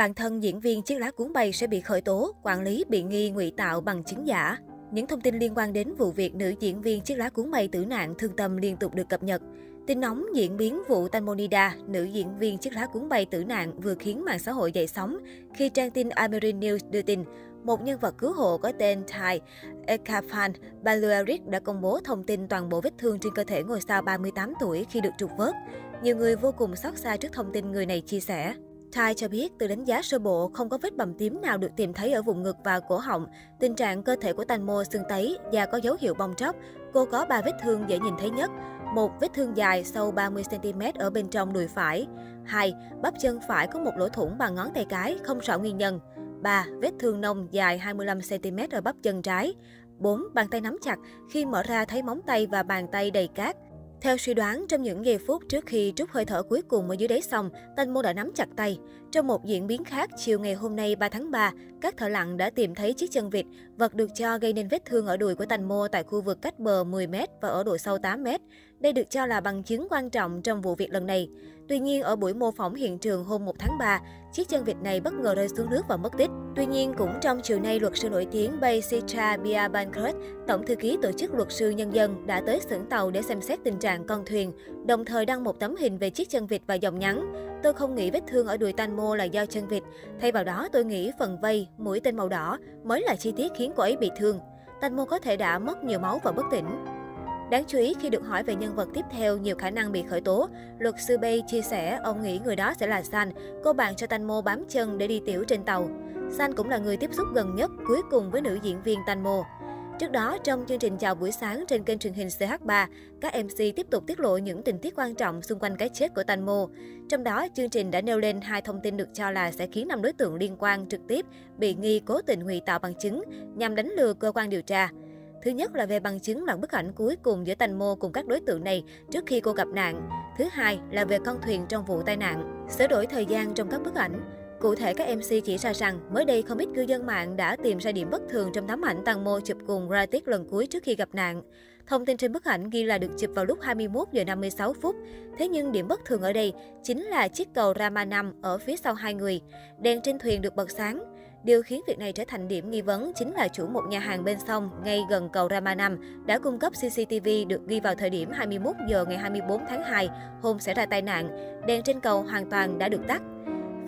bản thân diễn viên chiếc lá cuốn bay sẽ bị khởi tố, quản lý bị nghi ngụy tạo bằng chứng giả. Những thông tin liên quan đến vụ việc nữ diễn viên chiếc lá cuốn bay tử nạn thương tâm liên tục được cập nhật. Tin nóng diễn biến vụ Tanmonida, nữ diễn viên chiếc lá cuốn bay tử nạn vừa khiến mạng xã hội dậy sóng khi trang tin American News đưa tin một nhân vật cứu hộ có tên Thai Ekafan Baluaric đã công bố thông tin toàn bộ vết thương trên cơ thể ngôi sao 38 tuổi khi được trục vớt. Nhiều người vô cùng xót xa trước thông tin người này chia sẻ. Thai cho biết, từ đánh giá sơ bộ, không có vết bầm tím nào được tìm thấy ở vùng ngực và cổ họng. Tình trạng cơ thể của Tanmo sưng tấy, da có dấu hiệu bong tróc. Cô có 3 vết thương dễ nhìn thấy nhất. Một vết thương dài sâu 30cm ở bên trong đùi phải. Hai, bắp chân phải có một lỗ thủng bằng ngón tay cái, không rõ nguyên nhân. 3. Vết thương nông dài 25cm ở bắp chân trái. 4. Bàn tay nắm chặt, khi mở ra thấy móng tay và bàn tay đầy cát. Theo suy đoán, trong những giây phút trước khi trút hơi thở cuối cùng ở dưới đáy sông, Tân Mô đã nắm chặt tay. Trong một diễn biến khác, chiều ngày hôm nay 3 tháng 3, các thợ lặn đã tìm thấy chiếc chân vịt, vật được cho gây nên vết thương ở đùi của Tành Mô tại khu vực cách bờ 10 m và ở độ sâu 8 m. Đây được cho là bằng chứng quan trọng trong vụ việc lần này. Tuy nhiên, ở buổi mô phỏng hiện trường hôm 1 tháng 3, chiếc chân vịt này bất ngờ rơi xuống nước và mất tích. Tuy nhiên, cũng trong chiều nay, luật sư nổi tiếng Bay Sitra Biabankert, tổng thư ký tổ chức luật sư nhân dân, đã tới xưởng tàu để xem xét tình trạng con thuyền, đồng thời đăng một tấm hình về chiếc chân vịt và dòng nhắn. Tôi không nghĩ vết thương ở đùi tan mô là do chân vịt. Thay vào đó, tôi nghĩ phần vây, mũi tên màu đỏ mới là chi tiết khiến cô ấy bị thương. Tan mô có thể đã mất nhiều máu và bất tỉnh. Đáng chú ý khi được hỏi về nhân vật tiếp theo nhiều khả năng bị khởi tố, luật sư Bay chia sẻ ông nghĩ người đó sẽ là San, cô bạn cho Tanmo bám chân để đi tiểu trên tàu. San cũng là người tiếp xúc gần nhất cuối cùng với nữ diễn viên Tanmo. Trước đó, trong chương trình Chào buổi sáng trên kênh truyền hình CH3, các MC tiếp tục tiết lộ những tình tiết quan trọng xung quanh cái chết của Tanmo. Trong đó, chương trình đã nêu lên hai thông tin được cho là sẽ khiến năm đối tượng liên quan trực tiếp bị nghi cố tình hủy tạo bằng chứng nhằm đánh lừa cơ quan điều tra. Thứ nhất là về bằng chứng đoạn bức ảnh cuối cùng giữa Tành Mô cùng các đối tượng này trước khi cô gặp nạn. Thứ hai là về con thuyền trong vụ tai nạn. Sửa đổi thời gian trong các bức ảnh. Cụ thể, các MC chỉ ra rằng, mới đây không ít cư dân mạng đã tìm ra điểm bất thường trong tấm ảnh Tăng Mô chụp cùng Ratic lần cuối trước khi gặp nạn. Thông tin trên bức ảnh ghi là được chụp vào lúc 21 giờ 56 phút. Thế nhưng điểm bất thường ở đây chính là chiếc cầu Rama 5 ở phía sau hai người. Đèn trên thuyền được bật sáng. Điều khiến việc này trở thành điểm nghi vấn chính là chủ một nhà hàng bên sông ngay gần cầu Rama 5 đã cung cấp CCTV được ghi vào thời điểm 21 giờ ngày 24 tháng 2, hôm xảy ra tai nạn. Đèn trên cầu hoàn toàn đã được tắt.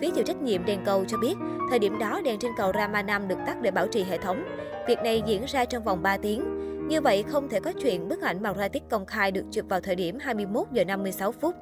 Phía chịu trách nhiệm đèn cầu cho biết, thời điểm đó đèn trên cầu Rama 5 được tắt để bảo trì hệ thống. Việc này diễn ra trong vòng 3 tiếng. Như vậy, không thể có chuyện bức ảnh mà Ratic công khai được chụp vào thời điểm 21 giờ 56 phút.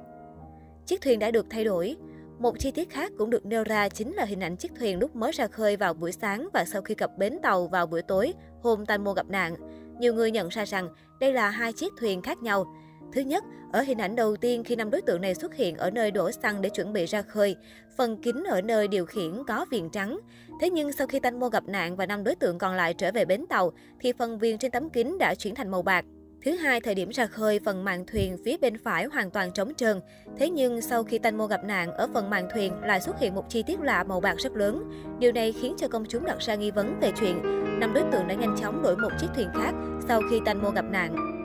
Chiếc thuyền đã được thay đổi. Một chi tiết khác cũng được nêu ra chính là hình ảnh chiếc thuyền lúc mới ra khơi vào buổi sáng và sau khi cập bến tàu vào buổi tối, hôm Tanmo gặp nạn. Nhiều người nhận ra rằng đây là hai chiếc thuyền khác nhau. Thứ nhất, ở hình ảnh đầu tiên khi năm đối tượng này xuất hiện ở nơi đổ xăng để chuẩn bị ra khơi, phần kính ở nơi điều khiển có viền trắng. Thế nhưng sau khi Tanmo gặp nạn và năm đối tượng còn lại trở về bến tàu, thì phần viền trên tấm kính đã chuyển thành màu bạc. Thứ hai, thời điểm ra khơi, phần mạn thuyền phía bên phải hoàn toàn trống trơn. Thế nhưng sau khi Tanmo gặp nạn, ở phần mạn thuyền lại xuất hiện một chi tiết lạ màu bạc rất lớn. Điều này khiến cho công chúng đặt ra nghi vấn về chuyện năm đối tượng đã nhanh chóng đổi một chiếc thuyền khác sau khi Tanmo gặp nạn.